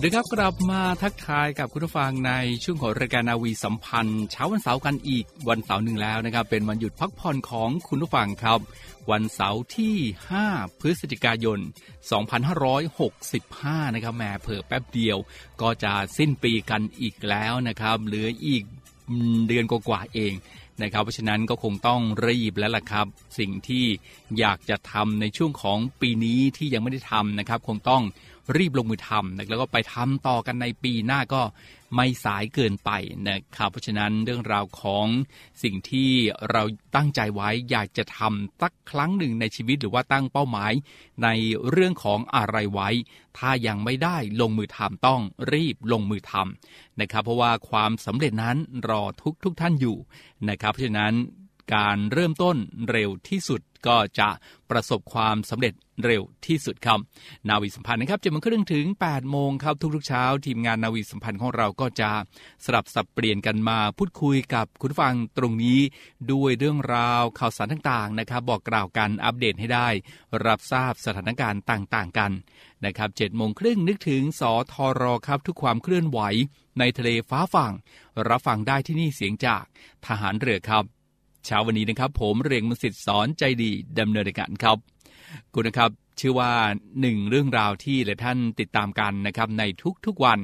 วัสดีครับกลับมาทักทายกับคุณผู้ฟังในช่วงของรายการนาวีสัมพันธ์ เช้าวันเสาร์กันอีกวันเสาร์หนึ่งแล้วนะครับ เป็นวันหยุดพักผ่อนของคุณผู้ฟังครับ วันเสาร์ที่ 5 พฤศจิกายน 2565 นะครับแหมเพิ่แป๊บเดียว ก็จะสิ้นปีกันอีกแล้วนะครับ เหลืออีกเดือนกว่าๆเองนะครับเพราะฉะนั้นก็คงต้องรีบแล้วล่ะครับ สิ่งที่อยากจะทำในช่วงของปีนี้ที่ยังไม่ได้ทำนะครับ คงต้อง รีบลงมือทำนะแล้วก็ไปทำต่อกันในปีหน้าก็ไม่สายเกินไปนะครับเพราะฉะนั้นเรื่องราวของสิ่งที่เราตั้งใจไว้อยากจะทำสักครั้งหนึ่งในชีวิตหรือว่าตั้งเป้าหมาย ในเรื่องของอะไรไว้ ถ้ายังไม่ได้ลงมือทำต้องรีบลงมือทำนะครับ เพราะว่าความสำเร็จนั้นรอทุกทุกท่านอยู่นะครับ เพราะฉะนั้น การเริ่มต้นเร็วที่สุดก็จะประสบความสำเร็จเร็วที่สุดครับ นาวีสัมพันธ์นะครับจะมาครึ่งถึง8โมงครับทุกๆเช้า ทีมงานนาวีสัมพันธ์ของเราก็จะสลับสับเปลี่ยนกันมาพูดคุยกับคุณฟังตรงนี้ ด้วยเรื่องราวข่าวสารต่างๆนะครับ บอกกล่าวกันอัปเดตให้ได้ รับทราบสถานการณ์ต่างๆกันนะครับ7โมงครึ่งนึกถึงสทรครับทุกความเคลื่อนไหว ในทะเลฟ้าฝั่งรับฟังได้ที่นี่เสียงจากทหารเรือครับ เช้าวันนี้นะครับ ผมเรียงมสิทธิ์สอนใจดีดำเนินรายการครับ คุณนะครับเชื่อว่าหนึ่งเรื่องราวที่หลายท่านติดตามกันนะครับในทุกๆวัน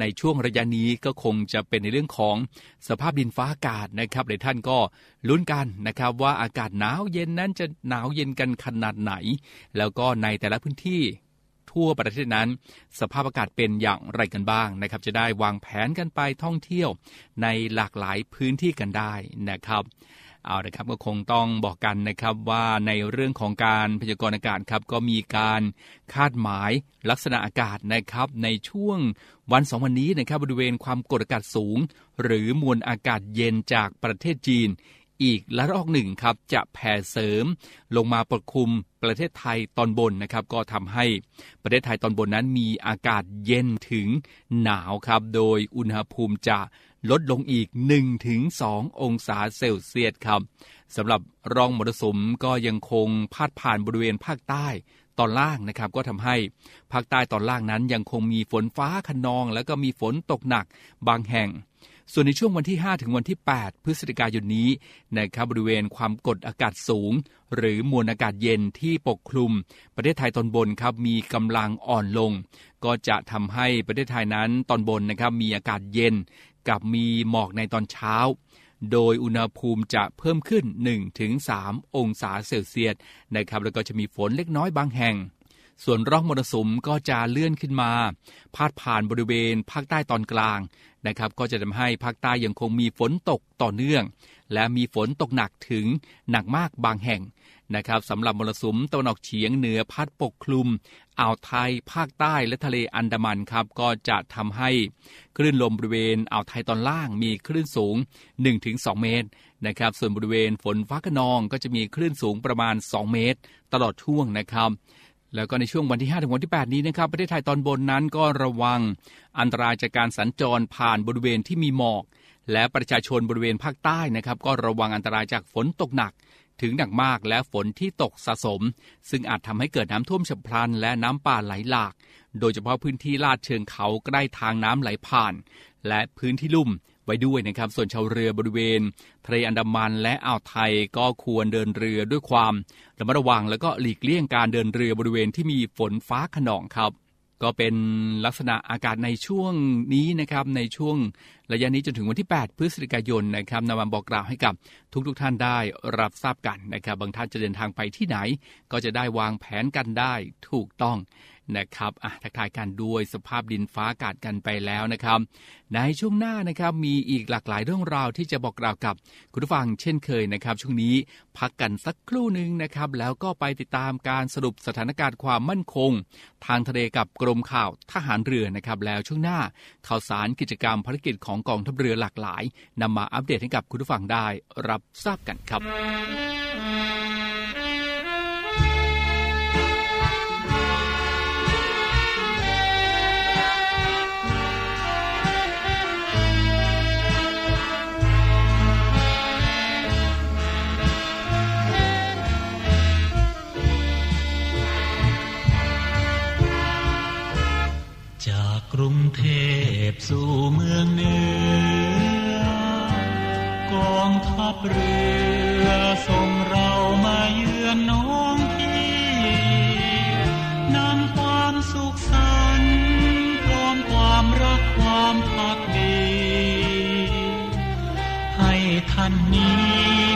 ในช่วงระยะนี้ก็คงจะเป็นในเรื่องของสภาพดินฟ้าอากาศนะครับหลายท่านก็ลุ้นกันนะครับ ว่าอากาศหนาวเย็นนั้นจะหนาวเย็นกันขนาดไหน แล้วก็ในแต่ละพื้นที่ทั่วประเทศนั้น สภาพอากาศเป็นอย่างไรกันบ้างนะครับ จะได้วางแผนกันไปท่องเที่ยวในหลากหลายพื้นที่กันได้นะครับ เอาละครับก็คงต้องบอกกันนะครับว่าในเรื่องของการพยากรณ์อากาศครับก็มีการคาดหมายลักษณะอากาศนะครับในช่วงวันสองวันนี้นะครับบริเวณความกดอากาศสูง หรือมวลอากาศเย็นจากประเทศจีน อีกละลอกหนึ่งครับจะแผ่เสริม ลงมาปกคลุมประเทศไทยตอนบนนะครับก็ทำให้ประเทศไทยตอนบนนั้นมีอากาศเย็นถึงหนาวครับโดยอุณหภูมิจะ ลดลงอีก 1-2 องศาเซลเซียสครับสำหรับรองมรสุมก็ยังคงพาดผ่านบริเวณภาคใต้ตอนล่างนะครับก็ทำให้ภาคใต้ตอนล่างนั้นยังคงมีฝนฟ้าขนอง แล้วก็มีฝนตกหนักบางแห่ง ส่วนในช่วงวันที่ 5 ถึงวันที่ 8 พฤศจิกายนนี้นะครับบริเวณความกดอากาศสูง หรือมวลอากาศเย็นที่ปกคลุม ประเทศไทยตอนบนครับมีกำลังอ่อนลง ก็จะทำให้ประเทศไทยนั้นตอนบนนะครับมีอากาศเย็น กับมีหมอกในตอนเช้า โดยอุณหภูมิจะเพิ่มขึ้น 1-3 องศาเซลเซียสนะครับแล้วก็จะมีฝนเล็กน้อยบางแห่ง ส่วนร่องมรสุมก็จะเลื่อนขึ้นมา พาดผ่านบริเวณภาคใต้ตอนกลางนะครับก็จะทำให้ภาคใต้ยังคงมีฝนตกต่อเนื่อง และมีฝนตกหนักถึงหนักมากบางแห่ง นะครับสำหรับมรสุมตะวันออกเฉียงเหนือพัดปกคลุมอ่าวไทยภาคใต้และทะเลอันดามันครับ ก็จะทำให้คลื่นลมบริเวณอ่าวไทยตอนล่างมีคลื่นสูง 1-2 เมตรนะครับ ส่วนบริเวณฝนฟ้าขนองก็จะมีคลื่นสูงประมาณ 2 เมตร ตลอดช่วงนะครับแล้วก็ในช่วงวันที่ 5 ถึงวันที่ 8 นี้นะครับ ประเทศไทยตอนบนนั้นก็ระวัง อันตรายจากการสัญจรผ่านบริเวณที่มีหมอก และประชาชนบริเวณภาคใต้นะครับ ก็ระวังอันตรายจากฝนตกหนัก ถึงหนักมากและฝนที่ตกสะสม ซึ่งอาจทำให้เกิดน้ำท่วมฉับพลันและน้ำป่าไหลหลาก โดยเฉพาะพื้นที่ลาดเชิงเขาใกล้ทางน้ำไหลผ่าน และพื้นที่ลุ่มไว้ด้วยนะครับ ส่วนชาวเรือบริเวณทะเลอันดามันและอ่าวไทยก็ควรเดินเรือด้วยความระมัดระวังแล้วก็หลีกเลี่ยงการเดินเรือบริเวณที่มีฝนฟ้าขนองครับ ก็เป็นลักษณะอากาศในช่วงนี้นะครับในช่วงระยะนี้จนถึงวันที่ 8 พฤศจิกายนนะครับนำมาบอกกล่าวให้กับทุกๆทท่านได้รับทราบกันนะครับ บางท่านจะเดินทางไปที่ไหน ก็จะได้วางแผนกันได้ถูกต้อง นะครับอะทักทายกันด้วยสภาพดินฟ้าอากาศกันไปแล้วนะครับ ในช่วงหน้านะครับมีอีกหลากหลายเรื่องราวที่จะบอกกล่าวกับคุณผู้ฟังเช่นเคยนะครับ ช่วงนี้พักกันสักครู่หนึ่งนะครับ แล้วก็ไปติดตามการสรุปสถานการณ์ความมั่นคง ทางทะเลกับกรมข่าวทหารเรือนะครับ แล้วช่วงหน้าข่าวสารกิจกรรมภารกิจของกองทัพเรือหลากหลายนำมาอัปเดตให้กับคุณผู้ฟังได้รับทราบกันครับ กรุงเทพสู่เมืองเหนือกองทัพเรือส่งเรามาเยือนน้องพี่นำความสุขสันต์พร้อมความรักความพักดี ให้ท่านนี้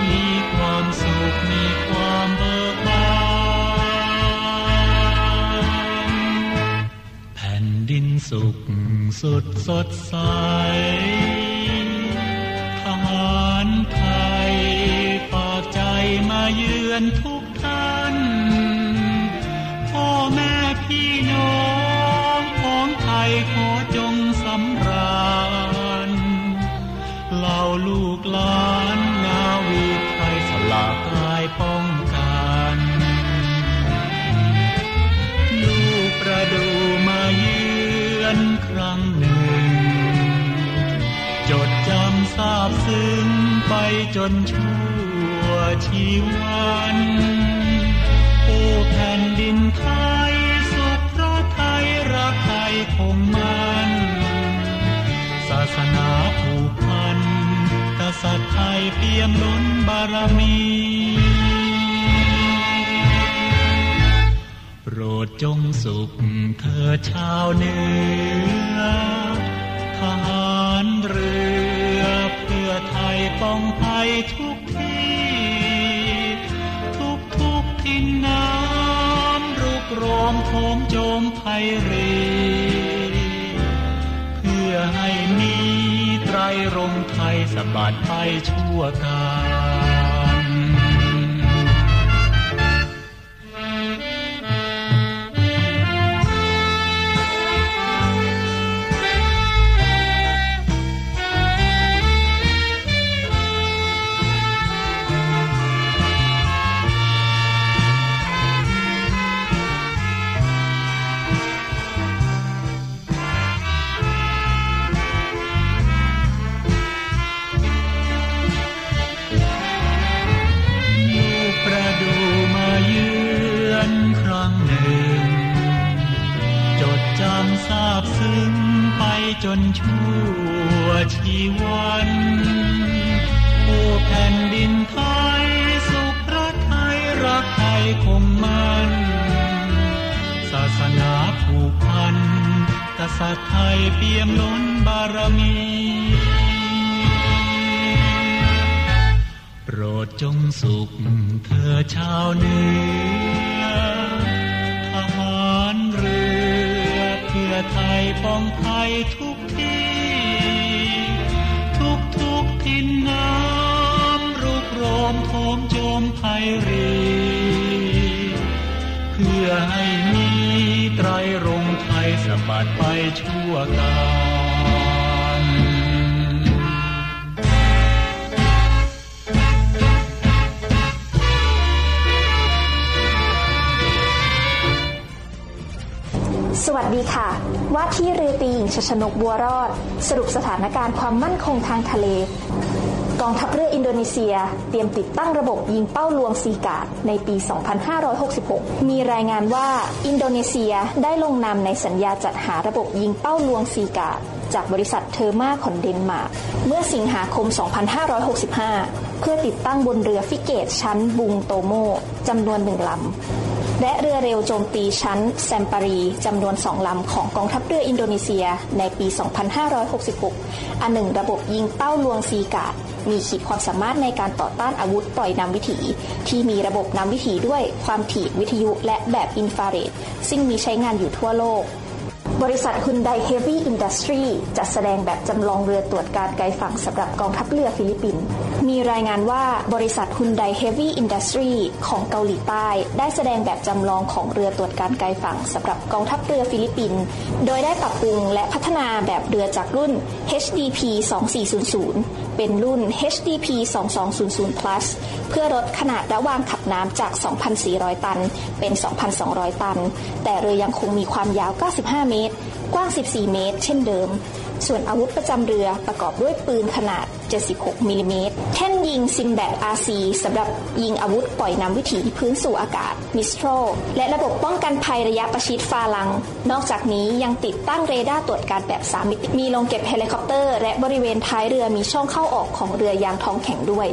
สุขสุดสดใสทหารไทยฝากใจมาเยือนทุ นชั่วชีวัน โอ้แผ่นดินไทย สุขพระไทยรักไทยคงมันศาสนาผูกพันกษัตริย์ไทยเปี่ยมล้นบารมี โปรดจงสุขเธอชาวเหนือทหารเรือ ป้องภัยทุกที่ ทุกทุกทิ่นน้ำรุกรมโคมโจมภัยรี เพื่อให้มีไตรรงไทยสบัดไปชั่วกาล นชั่วชีวันโอ้แผ่นดินไทย สุขรักไทย รักไทยคงมันศาสนาผูกพันกษัตริย์ไทยเปี่ยมล้นบารมีโปรดจงสุขเธอชาวเหนือทหารเรือเพื่อไทยป้องภัยทุก รี เพื่อให้มีไตรรงไทยสะบัดไปชั่วกาลสวัสดีค่ะ ว่าที่เรือตีหญิงชชนกบัวรอด สรุปสถานการณ์ความมั่นคงทางทะเล กองทัพเรืออินโดนีเซีย เตรียมติดตั้งระบบยิงเป้าลวงซีกาดในปี 2566 มีรายงานว่าอินโดนีเซียได้ลงนามในสัญญาจัดหาระบบยิงเป้าลวงซีกาดจากบริษัทเทอร์มาของเดนมาร์กเมื่อสิงหาคม 2565 เพื่อติดตั้งบนเรือฟริเกตชั้นบุงโตโมจำนวนหนึ่งลำ และเรือเร็วโจมตีชั้นแซมปารีจำนวนสองลำของกองทัพเรืออินโดนีเซียในปี 2566 อันหนึ่งระบบยิงเป้าลวงซีกาดมีขีดความสามารถในการต่อต้านอาวุธปล่อยนำวิถี ที่มีระบบนำวิถีด้วยความถี่วิทยุและแบบอินฟราเรดซึ่งมีใช้งานอยู่ทั่วโลกบริษัทฮุนไดเฮฟวี่อินดัสทรีจะแสดงแบบจำลองเรือตรวจการไกลฝั่งสำหรับกองทัพเรือฟิลิปปินส์มีรายงานว่าบริษัทฮุนไดเฮฟวี่อินดัสทรีของเกาหลีใต้ ได้แสดงแบบจำลองของเรือตรวจการไกลฝั่งสำหรับกองทัพเรือฟิลิปปินส์โดยได้ปรับปรุงและพัฒนาแบบเรือจากรุ่น HDP 2400 เป็นรุ่น HDP 2200 plus เพื่อลดขนาดระหว่างขับน้ำจาก 2,400 ตัน เป็น 2,200 ตัน แต่เรือยังคงมีความยาว 95 เมตร กว้าง 14 เมตร เช่นเดิม ส่วนอาวุธประจำเรือประกอบด้วยปืนขนาด 76 มิลลิเมตร แท่นยิงซิมแบต RC สำหรับยิงอาวุธปล่อยนำวิถีพื้นสู่อากาศ Mistral และระบบป้องกันภัยระยะประชิด Phalanx นอกจากนี้ยังติดตั้งเรดาร์ตรวจการแบบ3มิติ มีโรงเก็บเฮลิคอปเตอร์ และบริเวณท้ายเรือมีช่องเข้าออกของเรือยางท้องแข็งด้วย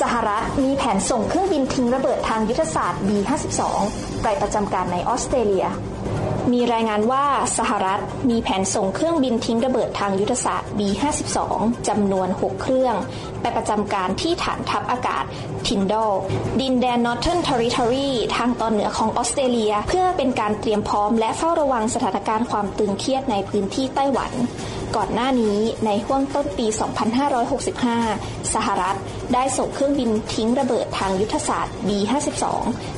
สหรัฐมีแผนส่งเครื่องบินทิ้งระเบิดทางยุทธศาสตร์ B-52 ไปประจำการในออสเตรเลีย มีรายงานว่าสหรัฐมีแผนส่งเครื่องบินทิ้งระเบิดทางยุทธศาสตร์ B-52 จำนวน 6 เครื่อง ไปประจำการที่ฐานทัพอากาศทินดอลดินแดน Northern Territory ทางตอนเหนือของออสเตรเลีย เพื่อเป็นการเตรียมพร้อมและเฝ้าระวังสถานการณ์ความตึงเครียดในพื้นที่ไต้หวัน ก่อนหน้านี้ในห้วงต้นปี 2565 สหรัฐ ได้ส่งเครื่องบินทิ้งระเบิดทางยุทธศาสตร์ B-52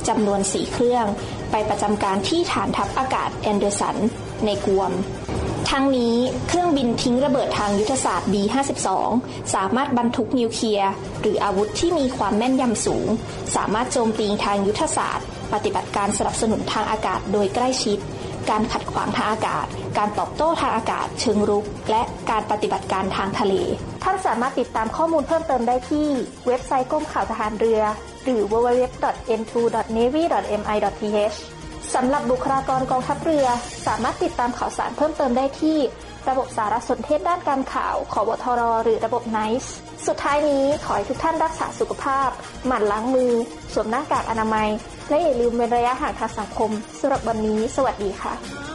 จำนวน 4 เครื่อง ไปประจำการที่ฐานทัพอากาศแอนเดอร์สัน ในกวมทั้งนี้เครื่องบินทิ้งระเบิดทางยุทธศาสตร์ B-52 สามารถบรรทุกนิวเคลียร์หรืออาวุธที่มีความแม่นยำสูง สามารถโจมตีทางยุทธศาสตร์ ปฏิบัติการสนับสนุนทางอากาศโดยใกล้ชิด การขัดขวางทางอากาศ การตอบโต้ทางอากาศเชิงรุก และการปฏิบัติการทางทะเล ท่านสามารถติดตามข้อมูลเพิ่มเติมได้ที่เว็บไซต์กรมข่าวทหารเรือ หรือ www.n2.navy.mi.th สำหรับบุคลากรกองทัพเรือ สามารถติดตามข่าวสารเพิ่มเติมได้ที่ระบบสารสนเทศด้านการข่าวขอบทรหรือระบบ NICE สุดท้ายนี้ขอให้ทุกท่านรักษาสุขภาพ หมั่นล้างมือ สวมหน้ากากอนามัย และอย่าลืมเว้นระยะห่างทางสังคมสำหรับวันนี้ สวัสดีค่ะ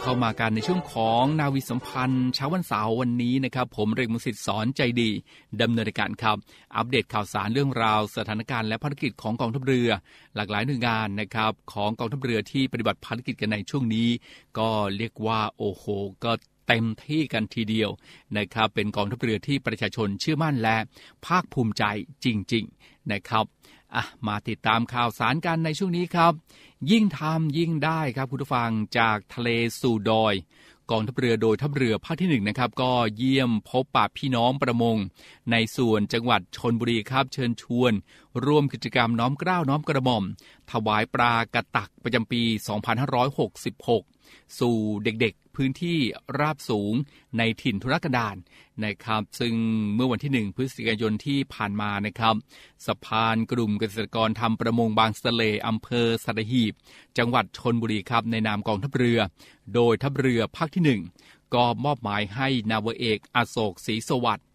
เข้ามากันในช่วงของนาวีสัมพันธ์เช้าวันเสาร์วันนี้นะครับ ผมเรกมุสิตสอนใจดีดำเนินการครับ อัปเดตข่าวสารเรื่องราว สถานการณ์และภารกิจของกองทัพเรือ หลากหลายหน่วยงานนะครับของกองทัพเรือที่ปฏิบัติภารกิจกันในช่วงนี้ ก็เรียกว่าโอ้โหก็เต็มที่กันทีเดียวนะครับ เป็นกองทัพเรือที่ประชาชนเชื่อมั่นและภาคภูมิใจจริง ๆ นะครับอะมาติดตามข่าวสารกันในช่วงนี้ครับ ยิ่งทำยิ่งได้ครับคุณผู้ฟังจากทะเลสู่ดอยกองทัพเรือโดยทัพเรือภาคที่หนึ่งนะครับก็เยี่ยมพบปะพี่น้องประมง ในส่วนจังหวัดชนบุรีครับเชิญชวน ร่วมกิจกรรมน้อมเกล้าน้อมกระหม่อม ถวายปลากระตักประจำปี 2566 สู่เด็กๆ พื้นที่ราบสูงในถิ่นธุรกันดารนะครับ ซึ่งเมื่อวันที่ 1 พฤศจิกายนที่ผ่านมานะครับสะพานกลุ่มเกษตรกรทำประมงบางสะเลอำเภอสัตหีบ จังหวัดชนบุรีครับในนามกองทัพเรือ โดยทัพเรือภาคที่ 1 ก็มอบหมายให้นาวเอกอโศกศรีสวัสดิ์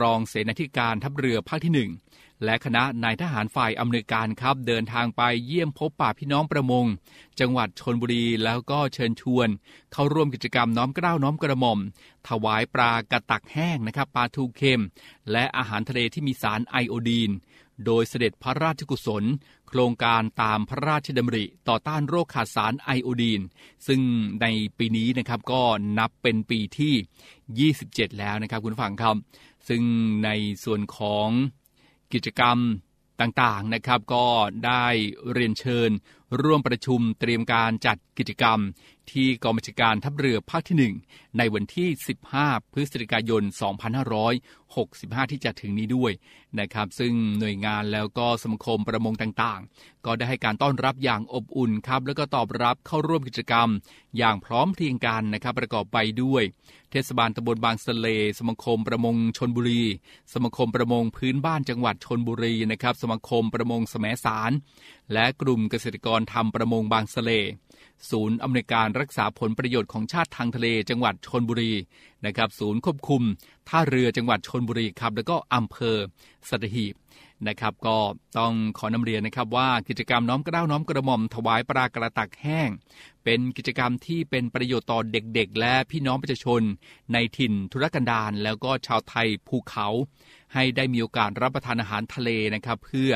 รองเสนาธิการทัพเรือภาคที่ 1 และคณะนายทหารฝ่ายอำนวยการครับ เดินทางไปเยี่ยมพบป่าพี่น้องประมง จังหวัดชนบุรีแล้วก็เชิญชวน เข้าร่วมกิจกรรมน้อมเกล้าน้อมกระหม่อม ถวายปลากระตักแห้งนะครับปลาทูเค็ม และอาหารทะเลที่มีสารไอโอดีน โดยเสด็จพระราชกุศล โครงการตามพระราชดำริ ต่อต้านโรคขาดสารไอโอดีน ซึ่งในปีนี้นะครับก็นับเป็นปีที่ 27 แล้วนะครับคุณฟังครับ ซึ่งในส่วนของ กิจกรรมต่างๆนะครับก็ได้เรียนเชิญ ร่วมประชุมเตรียมการจัดกิจกรรม ที่กองบัญชาการทัพเรือภาคที่ 1 ในวันที่ 15 พฤศจิกายน 2565 ที่จะถึงนี้ด้วยนะครับ ซึ่งหน่วยงานแล้วก็สมาคมประมงต่างๆ ก็ได้ให้การต้อนรับอย่างอบอุ่นครับ แล้วก็ตอบรับเข้าร่วมกิจกรรม อย่างพร้อมเพรียงกันนะครับ ประกอบไปด้วย เทศบาลตำบลบางสะเล สมาคมประมงชนบุรี สมาคมประมงพื้นบ้านจังหวัดชนบุรีนะครับ สมาคมประมงแสมสาร และกลุ่มเกษตรกรทำประมงบางสะเล ศูนย์อำนวยการรักษาผลประโยชน์ของชาติทางทะเลจังหวัดชนบุรีนะครับ ศูนย์ควบคุมท่าเรือจังหวัดชนบุรีครับ แล้วก็อำเภอสัตหีบนะครับ ก็ต้องขอนำเรียนนะครับว่ากิจกรรมน้อมกระด้าน้อมกระหม่อมถวายปลากระตักแห้ง เป็นกิจกรรมที่เป็นประโยชน์ต่อเด็กๆ และพี่น้องประชาชน ในถิ่นธุรกันดารแล้วก็ชาวไทยภูเขา ให้ได้มีโอกาสรับประทานอาหารทะเลนะครับ เพื่อ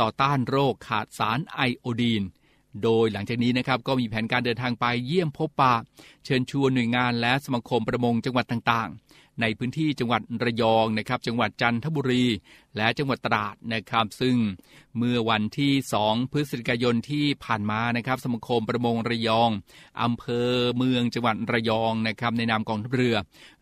ต่อต้านโรคขาดสารไอโอดีน โดยหลังจากนี้นะครับก็มีแผนการเดินทางไปเยี่ยมพบปะ เชิญชวนหน่วยงานและสมาคมประมงจังหวัดต่างๆ ในพื้นที่จังหวัดระยองนะครับ จังหวัดจันทบุรี และจังหวัดตราดนะครับ ซึ่งเมื่อวันที่ 2 พฤศจิกายนที่ผ่านมานะครับ สมาคมประมงระยองอำเภอเมืองจังหวัดระยองนะครับ ในนามกองทัพเรือ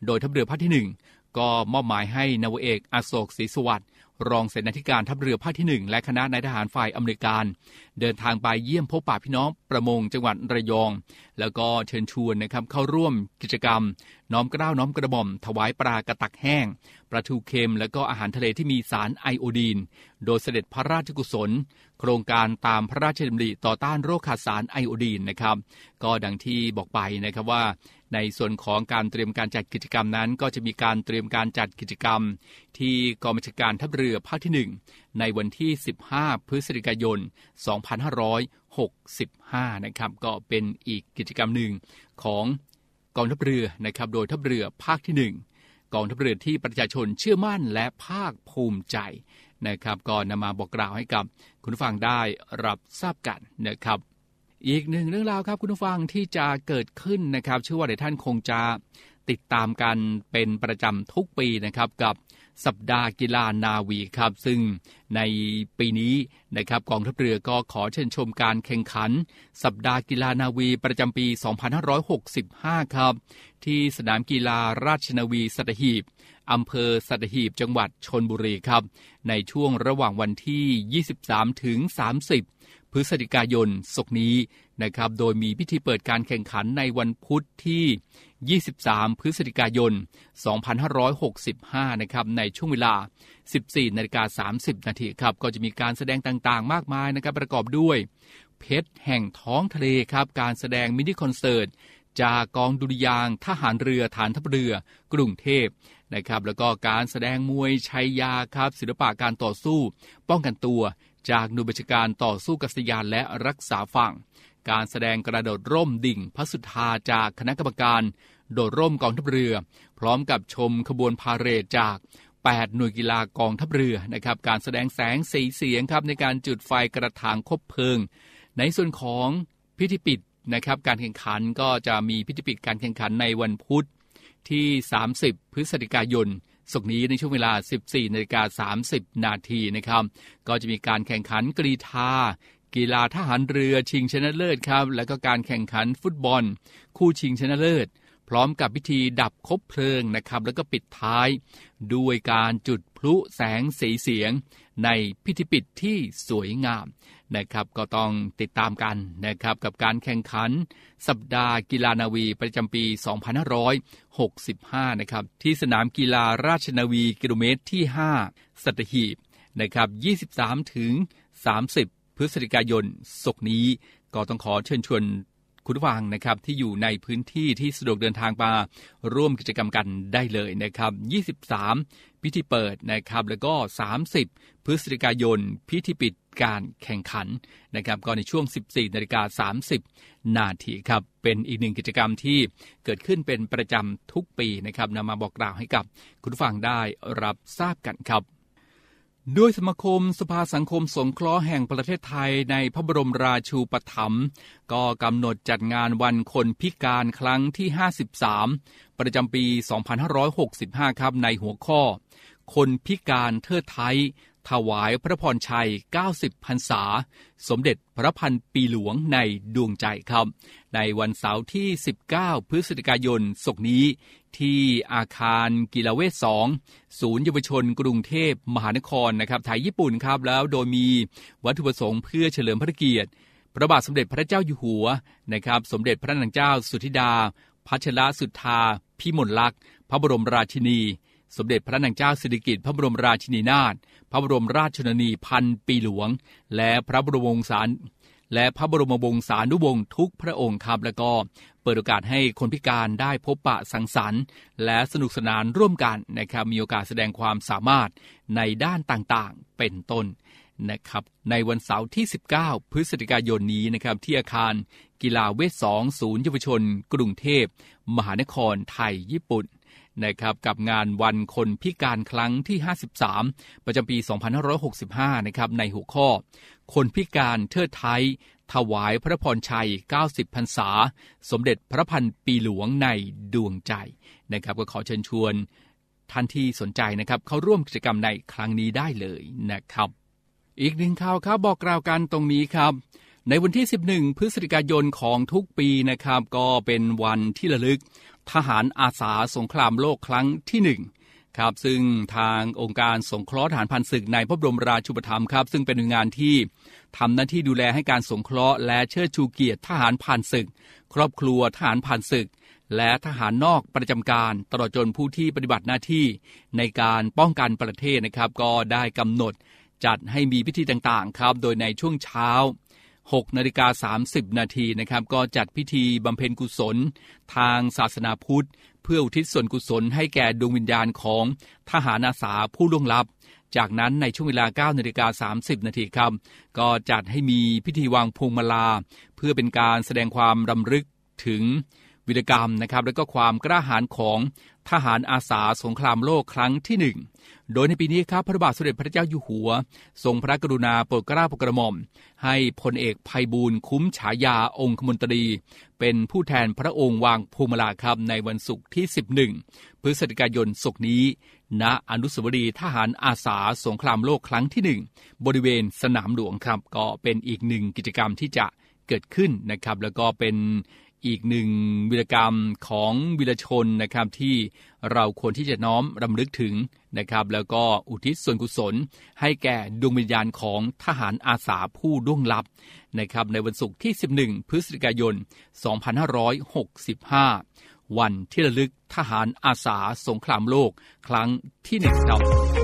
โดยทัพเรือภาคที่ 1 ก็มอบหมายให้นาวเอกอโศกศรีสวัสดิ์ รองเสนาธิการทัพเรือภาคที่ 1 และคณะนายทหารฝ่ายอเมริกัน เดินทางไปเยี่ยมพบปะพี่น้องประมงจังหวัดระยอง แล้วก็เชิญชวนนะครับเข้าร่วมกิจกรรม น้อมเกล้าน้อมกระหม่อม ถวายปลากระตักแห้งปลาทูเค็ม และก็อาหารทะเลที่มีสารไอโอดีน โดยเสด็จพระราชกุศล ครงการตามพระราชดำริต่อต้านโรคขาดสารไอโอดีนนะครับ ก็ดังที่บอกไปนะครับว่า ในส่วนของการเตรียมการจัดกิจกรรมนั้น ก็จะมีการเตรียมการจัดกิจกรรม ที่กองบัญชาการทัพเรือภาคที่ 1 ในวันที่ 15 พฤศจิกายน 2565 นะครับ ก็เป็นอีกกิจกรรมหนึ่งของกองทัพเรือนะครับ โดยทัพเรือภาคที่ 1 กองทัพเรือที่ประชาชนเชื่อมั่นและภาคภูมิใจนะครับก็นำมาบอกกล่าวให้กับคุณผู้ฟังได้รับทราบกันนะครับ อีกหนึ่งเรื่องราวครับคุณผู้ฟังที่จะเกิดขึ้นนะครับเชื่อว่าหลายท่านคงจะติดตามกันเป็นประจำทุกปีนะครับกับ สัปดาห์กีฬานาวีครับ ซึ่งในปีนี้นะครับกองทัพเรือก็ขอเชิญชมการแข่งขัน สัปดาห์กีฬานาวีประจำปี 2565 ครับ ที่สนามกีฬาราชนาวีสัตหีบอำเภอสัตหีบจังหวัดชนบุรีครับ ในช่วงระหว่างวันที่ 23 ถึง 30 พฤศจิกายนศกนี้นะครับ โดยมีพิธีเปิดการแข่งขันในวันพุธที่ 23 พฤศจิกายน 2565 นะครับในช่วงเวลา 14นาฬิกา30 นาทีครับก็จะมีการแสดงต่างๆ มากมายนะครับประกอบด้วย เพชรแห่งท้องทะเลครับการแสดงมินิคอนเสิร์ต จากกองดุริยางทหารเรือฐานทัพเรือกรุงเทพนะครับแล้วก็การแสดงมวยชัยยาครับศิลปะการต่อสู้ ป้องกันตัว จากหน่วยบัญชาการต่อสู้กัษยานและรักษาฝั่งการแสดงกระโดดร่มดิ่งพระสุธาจากคณะกรรมการ โดดร่มกองทัพเรือ พร้อมกับชมขบวนพาเหรดจาก 8 หน่วยกีฬากองทัพเรือนะครับการแสดงแสงสีเสียงครับในการจุดไฟกระถางคบเพลิง ในส่วนของพิธีปิดนะครับการแข่งขันก็จะมีพิธีปิดการแข่งขันในวันพุธที่ 30 พฤศจิกายนศกนี้ในช่วงเวลา 14นาฬิกา30 นาทีนะครับ ก็จะมีการแข่งขันกรีธากีฬาทหารเรือชิงชนะเลิศครับ แล้วก็การแข่งขันฟุตบอล คู่ชิงชนะเลิศ พร้อมกับพิธีดับคบเพลิงนะครับ แล้วก็ปิดท้ายด้วยการจุดพลุแสงสีเสียง ในพิธีปิดที่สวยงามนะครับ ก็ต้องติดตามกันนะครับกับการแข่งขัน สัปดาห์กีฬานาวีประจำปี 2565 นะครับที่สนามกีฬาราชนาวีกิโลเมตรที่ 5 สัตหีบนะครับ 23 ถึง 30 พฤศจิกายนศกนี้ ก็ต้องขอเชิญชวน คุณฟังนะครับที่อยู่ในพื้นที่ที่สะดวกเดินทางมาร่วมกิจกรรมกันได้เลยนะครับ 23 พิธีเปิดนะครับแล้วก็ 30 พฤศจิกายน พิธีปิดการแข่งขันนะครับก็ในช่วง 14นาฬิกา30 นาทีครับเป็นอีกหนึ่งกิจกรรมที่เกิดขึ้นเป็นประจำทุกปีนะครับนำมาบอกกล่าวให้กับคุณฟังได้รับทราบกันครับ ด้วยสมาคมสภาสังคมสงเคราะห์แห่งประเทศไทยในพระบรมราชูปถัมภ์ก็กำหนดจัดงานวันคนพิการครั้งที่ 53 ประจำปี 2565 ครับในหัวข้อ คนพิการเทิดไทย ถวายพระพรชัย 90 พรรษา สมเด็จพระพันปีหลวงในดวงใจครับ ในวันเสาร์ที่ 19 พฤศจิกายนศกนี้ ที่อาคารกีฬาเวทสองศูนย์เยาวชนกรุงเทพมหานครนะครับไทยญี่ปุ่นครับแล้วโดยมีวัตถุประสงค์เพื่อเฉลิมพระเกียรติ พระบาทสมเด็จพระเจ้าอยู่หัวนะครับ สมเด็จพระนางเจ้าสุธิดาพัชรสุทธาพิมลลักษณ์พระบรมราชินี สมเด็จพระนางเจ้าสิริกิติ์พระบรมราชินีนาถพระบรมราชชนนีพันปีหลวง และพระบรมวงศาและพระบรมวงศานุวงศ์ทุกพระองค์ครับแล้วก็เปิดโอกาสให้คนพิการได้พบปะสังสรรค์ และสนุกสนานร่วมกันนะครับมีโอกาสแสดงความสามารถในด้านต่างๆเป็นต้นนะครับในวันเสาร์ที่ 19 พฤศจิกายนนี้นะครับที่อาคารกีฬาเวทสองศูนย์เยาวชน กรุงเทพ มหานครไทยญี่ปุ่น นะครับกับงานวันคนพิการครั้งที่ 53 ประจำปี 2565 นะครับในหัวข้อ คนพิการเทิดไทย ถวายพระพรชัย 90 พรรษา สมเด็จพระพันปีหลวงในดวงใจนะครับก็ขอเชิญชวนท่านที่สนใจนะครับเข้าร่วมกิจกรรมในครั้งนี้ได้เลยนะครับ อีกหนึ่งข่าวครับบอกกล่าวกันตรงนี้ครับในวันที่ 11 พฤศจิกายนของทุกปีนะครับ ก็เป็นวันที่ระลึก ทหารอาสาสงครามโลกครั้งที่หนึ่งครับซึ่งทางองค์การสงเคราะห์ทหารพันศึกในพระบรมราชูปถัมภ์ครับ ซึ่งเป็นหน่วยงานที่ทำหน้าที่ดูแลให้การสงเคราะห์และเชิดชูเกียรติทหารผ่านศึก ครอบครัวทหารผ่านศึก และทหารนอกประจำการตลอดจนผู้ที่ปฏิบัติหน้าที่ในการป้องกันประเทศนะครับ ก็ได้กำหนดจัดให้มีพิธีต่างๆ ครับ โดยในช่วงเช้า 6นาฬิกา30 นาทีนะครับ ก็จัดพิธีบำเพ็ญกุศล ทางศาสนาพุทธ เพื่ออุทิศส่วนกุศลให้แก่ดวงวิญญาณของทหารอาสาผู้ล่วงลับ จากนั้นในช่วงเวลา9นาฬิกา30 นาทีครับ ก็จัดให้มีพิธีวางพวงมาลา เพื่อเป็นการแสดงความรำลึกถึงวิรกรรมนะครับ และก็ความกล้าหาญของ ทหารอาสาสงครามโลกครั้งที่หนึ่ง โดยในปีนี้ครับพระบาทสมเด็จพระเจ้าอยู่หัว ทรงพระกรุณาโปรดเกล้าโปรดกระหม่อม ให้พลเอกภัยบูลคุ้มฉายาองคมนตรี เป็นผู้แทนพระองค์วางภูมิลาครับในวันศุกร์ที่ 11 พฤศจิกายนศกนี้ ณอนุสาวรีย์ทหารอาสาสงครามโลกครั้งที่หนึ่งบริเวณสนามหลวงครับก็เป็นอีกหนึ่งกิจกรรมที่จะเกิดขึ้นนะครับ แล้วก็เป็น อีกหนึ่งวิรกรรมของวิรชนนะครับที่เราควรที่จะน้อมรำลึกถึงนะครับแล้วก็อุทิศส่วนกุศล ให้แก่ดวงวิญญาณของทหารอาสาผู้ล่วงลับนะครับในวันศุกร์ที่ 11 พฤศจิกายน 2565 วันที่ระลึกทหารอาสาสงครามโลกครั้งที่หนึ่งครับ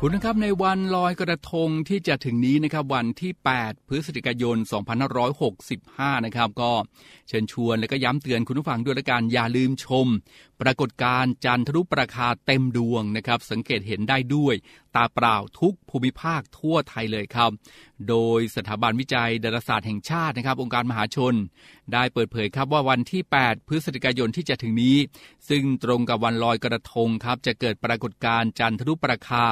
คุณนะครับในวันลอยกระทงที่จะถึงนี้นะครับวันที่ 8 พฤศจิกายน 2565 นะครับ ก็เชิญชวนและก็ย้ำเตือนคุณผู้ฟังด้วยละกันอย่าลืมชมปรากฏการ์จันทรุปราคาเต็มดวงนะครับ สังเกตเห็นได้ด้วย ตาเปล่าทุกภูมิภาคทั่วไทยเลยครับ โดยสถาบันวิจัยดาราศาสตร์แห่งชาตินะครับ องค์การมหาชน ได้เปิดเผยครับว่าวันที่ 8 พฤศจิกายนที่จะถึงนี้ ซึ่งตรงกับวันลอยกระทงครับ จะเกิดปรากฏการ์จันทรุปราคา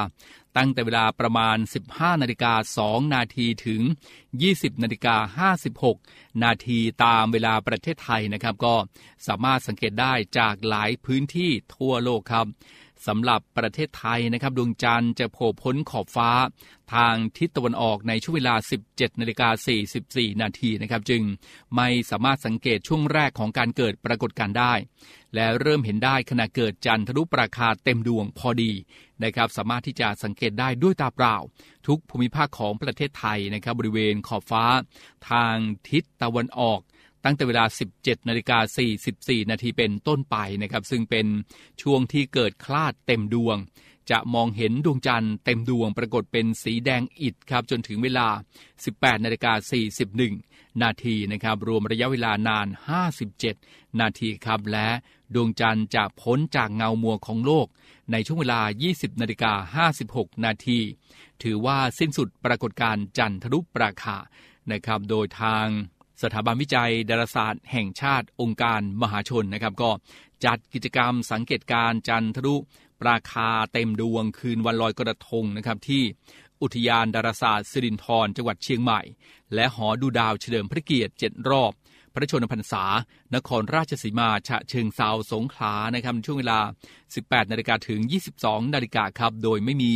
ตั้งแต่เวลาประมาณ 15นาฬิกา2นาทีถึง 20นาฬิกา56 นาทีตามเวลาประเทศไทยนะครับ ก็สามารถสังเกตได้จากหลายพื้นที่ทั่วโลกครับ สำหรับประเทศไทยนะครับ ดวงจันทร์จะโผล่พ้นขอบฟ้า ทางทิศตะวันออกในช่วงเวลา 17นาฬิกา44 นาทีนะครับ จึงไม่สามารถสังเกตช่วงแรกของการเกิดปรากฏการได้ และเริ่มเห็นได้ขณะเกิดจันทรุปราคาเต็มดวงพอดีนะครับ สามารถที่จะสังเกตได้ด้วยตาเปล่า ทุกภูมิภาคของประเทศไทยนะครับบริเวณขอบฟ้า ทางทิศตะวันออก ตั้งแต่เวลา 17นาฬิกา44 นาทีเป็นต้นไปนะครับ ซึ่งเป็นช่วงที่เกิดคลาดเต็มดวง จะมองเห็นดวงจันทร์เต็มดวงปรากฏเป็นสีแดงอิดครับจนถึงเวลา 18นาฬิกา41 นาทีนะครับ รวมระยะเวลานาน 57 นาทีครับ และดวงจันทร์จะพ้นจากเงามัวของโลก ในช่วงเวลา 20นาฬิกา56 นาที ถือว่าสิ้นสุดปรากฏการณ์จันทรุปราคานะครับ โดยทาง สถาบันวิจัยดาราศาสตร์ แห่งชาติองค์การมหาชนนะครับก็จัดกิจกรรมสังเกตการจันทรุปราคาเต็มดวงคืนวันลอยกระทงนะครับที่อุทยานดาราศาสตร์สิรินธรจังหวัดเชียงใหม่ และหอดูดาวเฉลิมพระเกียรติเจ็ดรอบ พระชนมพรรษา นครราชสีมาฉะเชิงเซาสงขลานะครับช่วงเวลา 18 นาฬิกาถึง 22 นาฬิกาครับ โดยไม่มี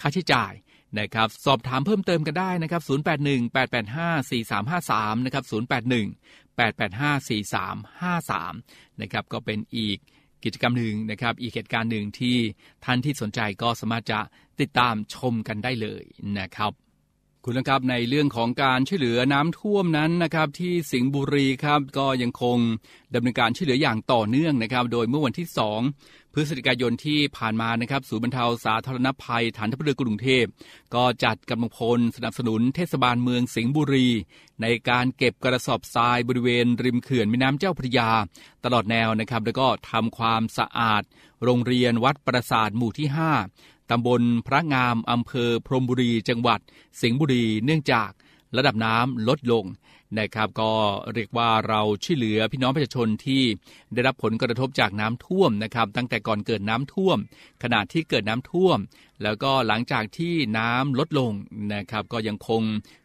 ค่าใช้จ่าย นะครับสอบถามเพิ่มเติมกันได้นะครับ 0818854353 นะครับ 0818854353 นะครับ ก็เป็นอีกกิจกรรมหนึ่งนะครับ อีกเหตุการณ์หนึ่งที่ท่านที่สนใจก็สามารถจะติดตามชมกันได้เลยนะครับ คุณนะครับในเรื่องของการช่วยเหลือน้ำท่วมนั้นนะครับ ที่สิงห์บุรีครับก็ยังคงดำเนินการช่วยเหลืออย่างต่อเนื่องนะครับ โดยเมื่อวันที่ 2 พฤศจิกายนที่ผ่านมานะครับ ศูนย์บรรเทาสาธารณภัยฐานทัพเรือกรุงเทพ ก็จัดกำลังพลสนับสนุนเทศบาลเมืองสิงห์บุรี ในการเก็บกระสอบทรายบริเวณริมเขื่อนแม่น้ำเจ้าพระยา ตลอดแนวนะครับ แล้วก็ทำความสะอาด โรงเรียนวัดประสาทหมู่ที่ 5ตำบลพระงามอำเภอพรมบุรีจังหวัด สิงห์บุรีเนื่องจาก ระดับน้ำลดลงนะครับ ก็เรียกว่าเราช่วยเหลือพี่น้องประชาชนที่ได้รับผลกระทบจากน้ำท่วมนะครับ ตั้งแต่ก่อนเกิดน้ำท่วม ขณะที่เกิดน้ำท่วม แล้วก็หลังจากที่น้ำลดลงนะครับ ก็ยังคง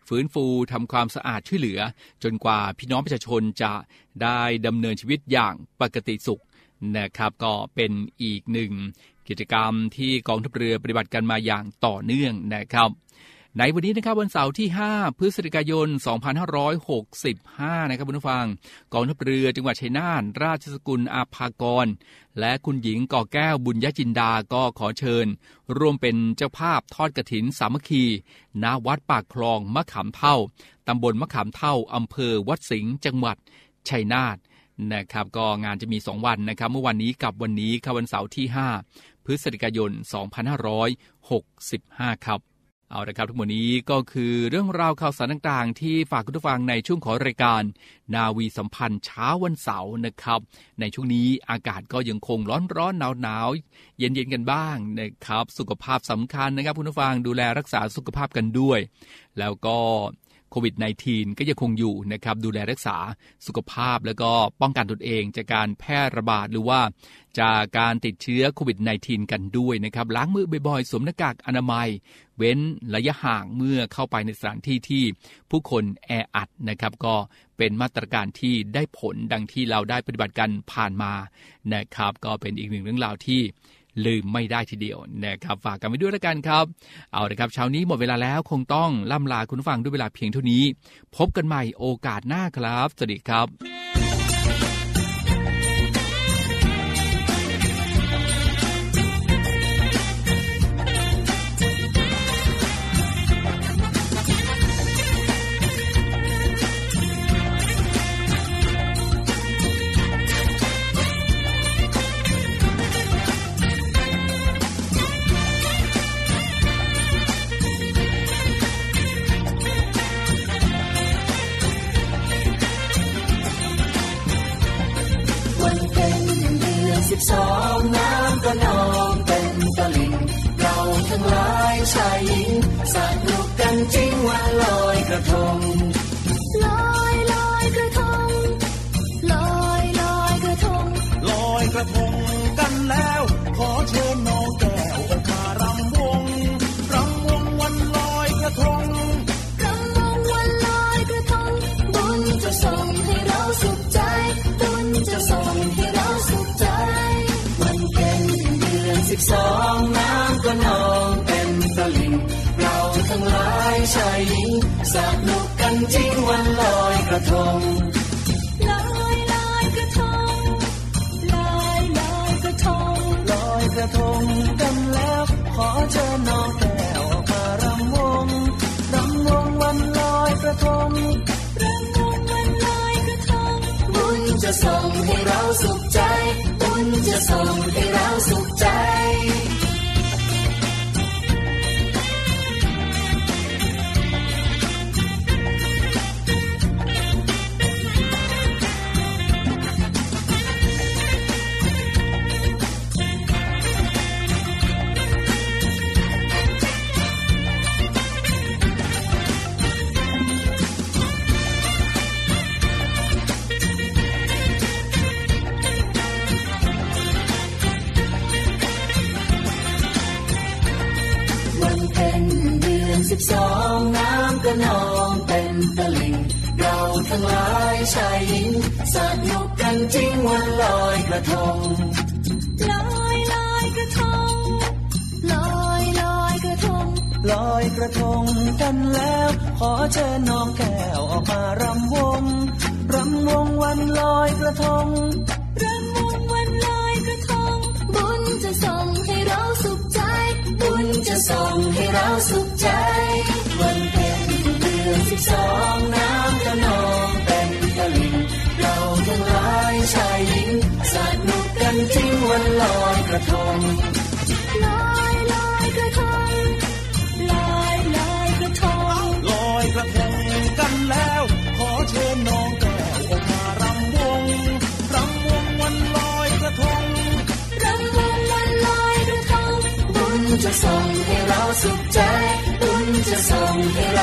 ฟื้นฟูทำความสะอาดช่วยเหลือ จนกว่าพี่น้องประชาชนจะได้ดำเนินชีวิตอย่างปกติสุขนะครับ ก็เป็นอีกหนึ่งกิจกรรมที่กองทัพเรือปฏิบัติกันมาอย่างต่อเนื่องนะครับ ในวันนี้นะครับวันเสาร์ที่ 5 พฤศจิกายน 2565 นะครับคุณผู้ฟังกองทัพเรือจังหวัดชัยนาทราชสกุลอาภากร และคุณหญิงก่อแก้วบุญยจินดาก็ขอเชิญ ร่วมเป็นเจ้าภาพทอดกระถินสามัคคี ณวัดปากคลองมะขามเท่าตำบลมะขามเท่าอำเภอวัดสิงห์จังหวัดชัยนาทนะครับก็งานจะมี 2 วันนะครับ เมื่อวันนี้กับวันนี้ครับวันเสาร์ที่ 5 พฤศจิกายน 2565 ครับ เอาละครับทั้งหมดนี้ก็คือเรื่องราวข่าวสารต่างๆ ที่ฝากคุณผู้ฟังในช่วงของรายการ นาวีสัมพันธ์เช้าวันเสาร์นะครับ ในช่วงนี้อากาศก็ยังคงร้อนร้อนหนาวหนาวเย็นเย็นกันบ้างนะครับ สุขภาพสำคัญนะครับคุณผู้ฟังดูแลรักษาสุขภาพกันด้วย แล้วก็ โควิด -19 ก็ยังคงอยู่นะครับดูแลรักษาสุขภาพแล้วก็ป้องกันตนเองจากการแพร่ระบาดหรือว่า จากการติดเชื้อโควิด -19 กันด้วยนะครับล้างมือบ่อยๆสวมหน้ากากอนามัย เว้นระยะห่างเมื่อเข้าไปในสถานที่ที่ผู้คนแออัดนะครับก็เป็นมาตรการที่ได้ผลดังที่เราได้ปฏิบัติกันผ่านมานะครับ ก็เป็นอีกหนึ่งเรื่องราวที่ ลืมไม่ได้ทีเดียวนะครับฝากกันไปด้วยแล้วกันครับ เอาละครับเช้านี้หมดเวลาแล้วคงต้องล่ำลาคุณฟังด้วยเวลาเพียงเท่านี้ พบกันใหม่โอกาสหน้าครับ สวัสดีครับ ทงลอยลอยกระทงลอยลอยกระทงลอยกระทงกันแล้วขอเชิญน้องแก้วออกมารำวงรำวงวันลอยกระทงรำวงวันลอยกระทงบุญจะส่งให้เราสุขใจบุญจะส่งให้เราสุขใจ ชายหญิงสนุกกันจริงวันลอยกระทงลอยลอยกระทงลอยลอยกระทงลอยกระทงกันแล้ว ขอเชิญน้องแก้วออกมารำวงรำวงวันลอยกระทงรำวงวันลอยกระทง บุญจะส่งให้เราสุขใจ บุญจะส่งให้เราสุขใจวันเพ็ญเดือนสิบสองน้ำก็นอง ชายหญิงสนุกกันจริงวันลอยกระทงลอยลอยกระทงลอยลอยกระทงลอยกระทงกันแล้ว ขอเชิญน้องแก้วออกมารำวงรำวงวันลอยกระทงรำวงวันลอยกระทงบุญจะส่งให้เราสุขใจบุญจะส่งให้เ